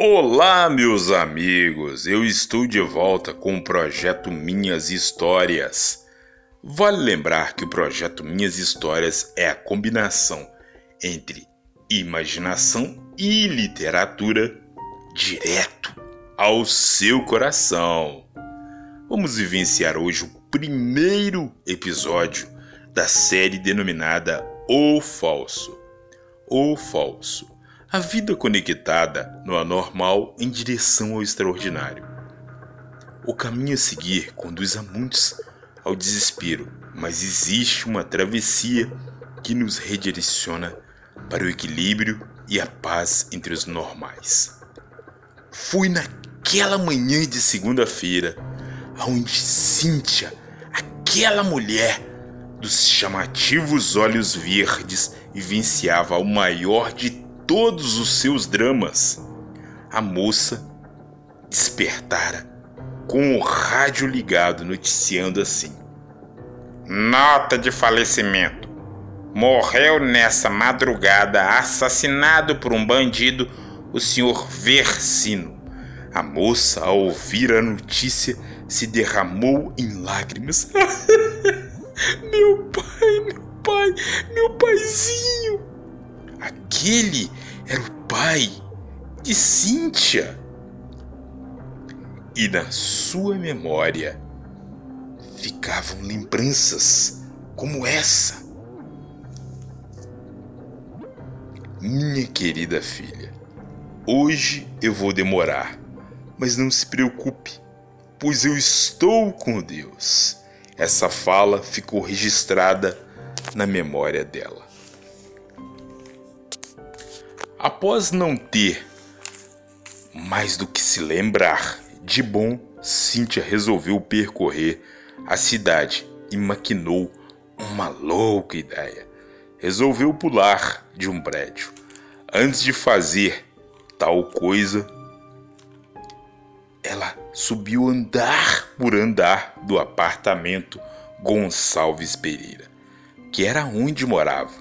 Olá, meus amigos! Eu estou de volta com o projeto Minhas Histórias. Vale lembrar que o projeto Minhas Histórias é a combinação entre imaginação e literatura direto ao seu coração. Vamos vivenciar hoje o primeiro episódio da série denominada O Falso. O Falso. A vida conectada no anormal em direção ao extraordinário. O caminho a seguir conduz a muitos ao desespero, mas existe uma travessia que nos redireciona para o equilíbrio e a paz entre os normais. Fui naquela manhã de segunda-feira, onde Cíntia, aquela mulher dos chamativos olhos verdes, vivenciava o maior de todos os seus dramas. A moça despertara com o rádio ligado, noticiando assim: Nota de falecimento. Morreu nessa madrugada, assassinado por um bandido, o senhor Versino. A moça, ao ouvir a notícia, se derramou em lágrimas. meu pai, meu pai, meu paizinho! Aquele era o pai de Cíntia e na sua memória ficavam lembranças como essa. Minha querida filha, hoje eu vou demorar, mas não se preocupe, pois eu estou com Deus. Essa fala ficou registrada na memória dela. Após não ter mais do que se lembrar de bom, Cíntia resolveu percorrer a cidade e maquinou uma louca ideia. Resolveu pular de um prédio. Antes de fazer tal coisa, ela subiu andar por andar do apartamento Gonçalves Pereira, que era onde morava.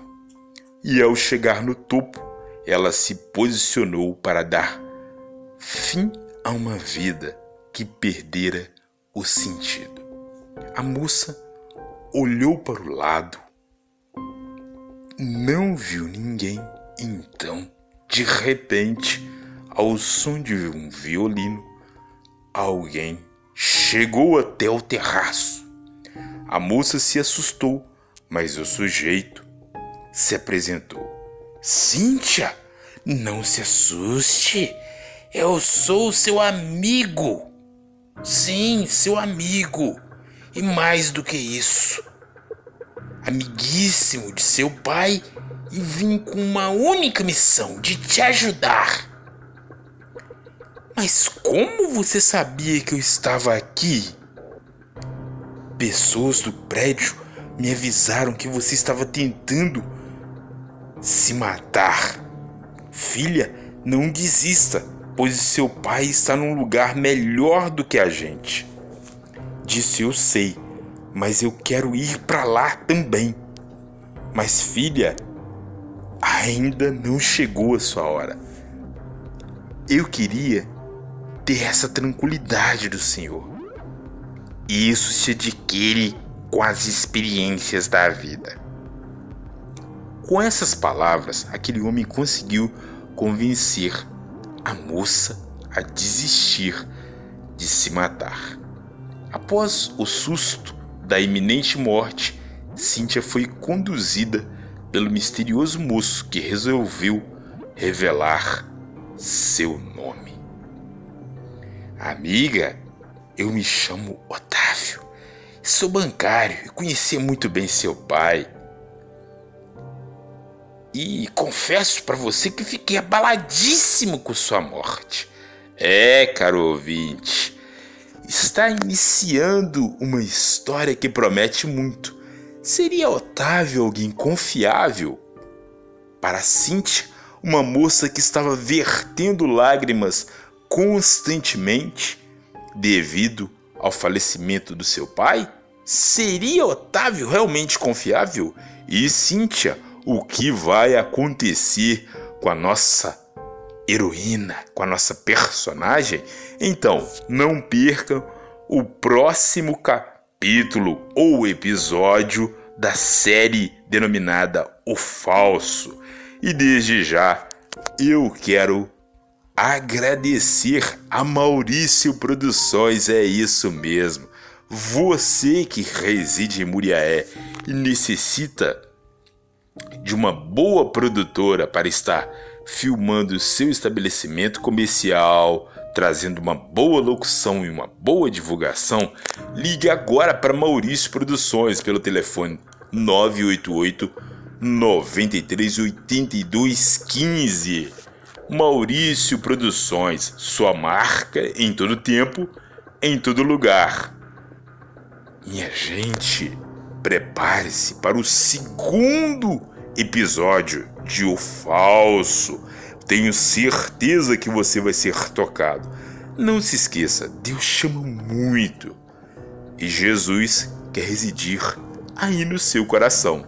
E ao chegar no topo, ela se posicionou para dar fim a uma vida que perdera o sentido. A moça olhou para o lado, não viu ninguém, então, de repente, ao som de um violino, alguém chegou até o terraço. A moça se assustou, mas o sujeito se apresentou. Cíntia, não se assuste. Eu sou seu amigo. Sim, seu amigo. E mais do que isso, amiguíssimo de seu pai e vim com uma única missão de te ajudar. Mas como você sabia que eu estava aqui? Pessoas do prédio me avisaram que você estava tentando se matar. Filha, não desista pois seu pai está num lugar melhor do que a gente. Disse: Eu sei, mas eu quero ir para lá também. Mas, filha, ainda não chegou a sua hora. Eu queria ter essa tranquilidade do Senhor. Isso se adquire com as experiências da vida. Com essas palavras, aquele homem conseguiu convencer a moça a desistir de se matar. Após o susto da iminente morte, Cíntia foi conduzida pelo misterioso moço que resolveu revelar seu nome. Amiga, eu me chamo Otávio. Sou bancário e conhecia muito bem seu pai. E confesso para você que fiquei abaladíssimo com sua morte. É, caro ouvinte, está iniciando uma história que promete muito. Seria Otávio alguém confiável? Para Cíntia, uma moça que estava vertendo lágrimas constantemente devido ao falecimento do seu pai? Seria Otávio realmente confiável? E Cíntia, o que vai acontecer com a nossa heroína, com a nossa personagem, então não percam o próximo capítulo ou episódio da série denominada O Falso. E desde já eu quero agradecer a Maurício Produções, é isso mesmo. Você que reside em Muriaé e necessita de uma boa produtora para estar filmando seu estabelecimento comercial, trazendo uma boa locução e uma boa divulgação, ligue agora para Maurício Produções pelo telefone 988 93 82 15. Maurício Produções, sua marca em todo tempo, em todo lugar. Minha gente, prepare-se para o segundo episódio de O Falso. Tenho certeza que você vai ser tocado. Não se esqueça, Deus chama muito e Jesus quer residir aí no seu coração.